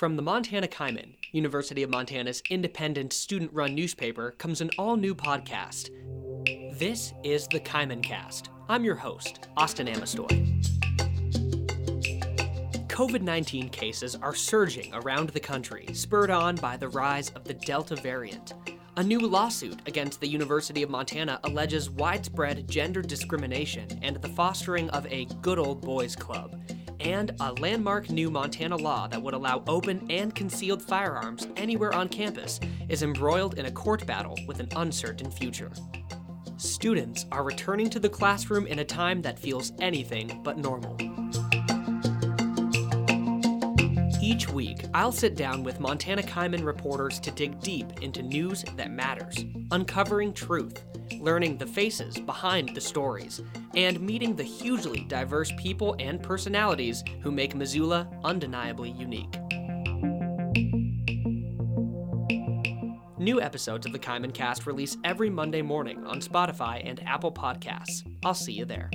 From the Montana Kaimin, University of Montana's independent student run newspaper, comes an all new podcast. This is the Kaimin Cast. I'm your host, Austin Amestoy. COVID 19 cases are surging around the country, spurred on by the rise of the Delta variant. A new lawsuit against the University of Montana alleges widespread gender discrimination and the fostering of a good old boys club and a landmark new Montana law that would allow open and concealed firearms anywhere on campus is embroiled in a court battle with an uncertain future. Students are returning to the classroom in a time that feels anything but normal. Each week, I'll sit down with Montana Kaimin reporters to dig deep into news that matters, uncovering truth, learning the faces behind the stories, and meeting the hugely diverse people and personalities who make Missoula undeniably unique. New episodes of the Kaimin Cast release every Monday morning on Spotify and Apple Podcasts. I'll see you there.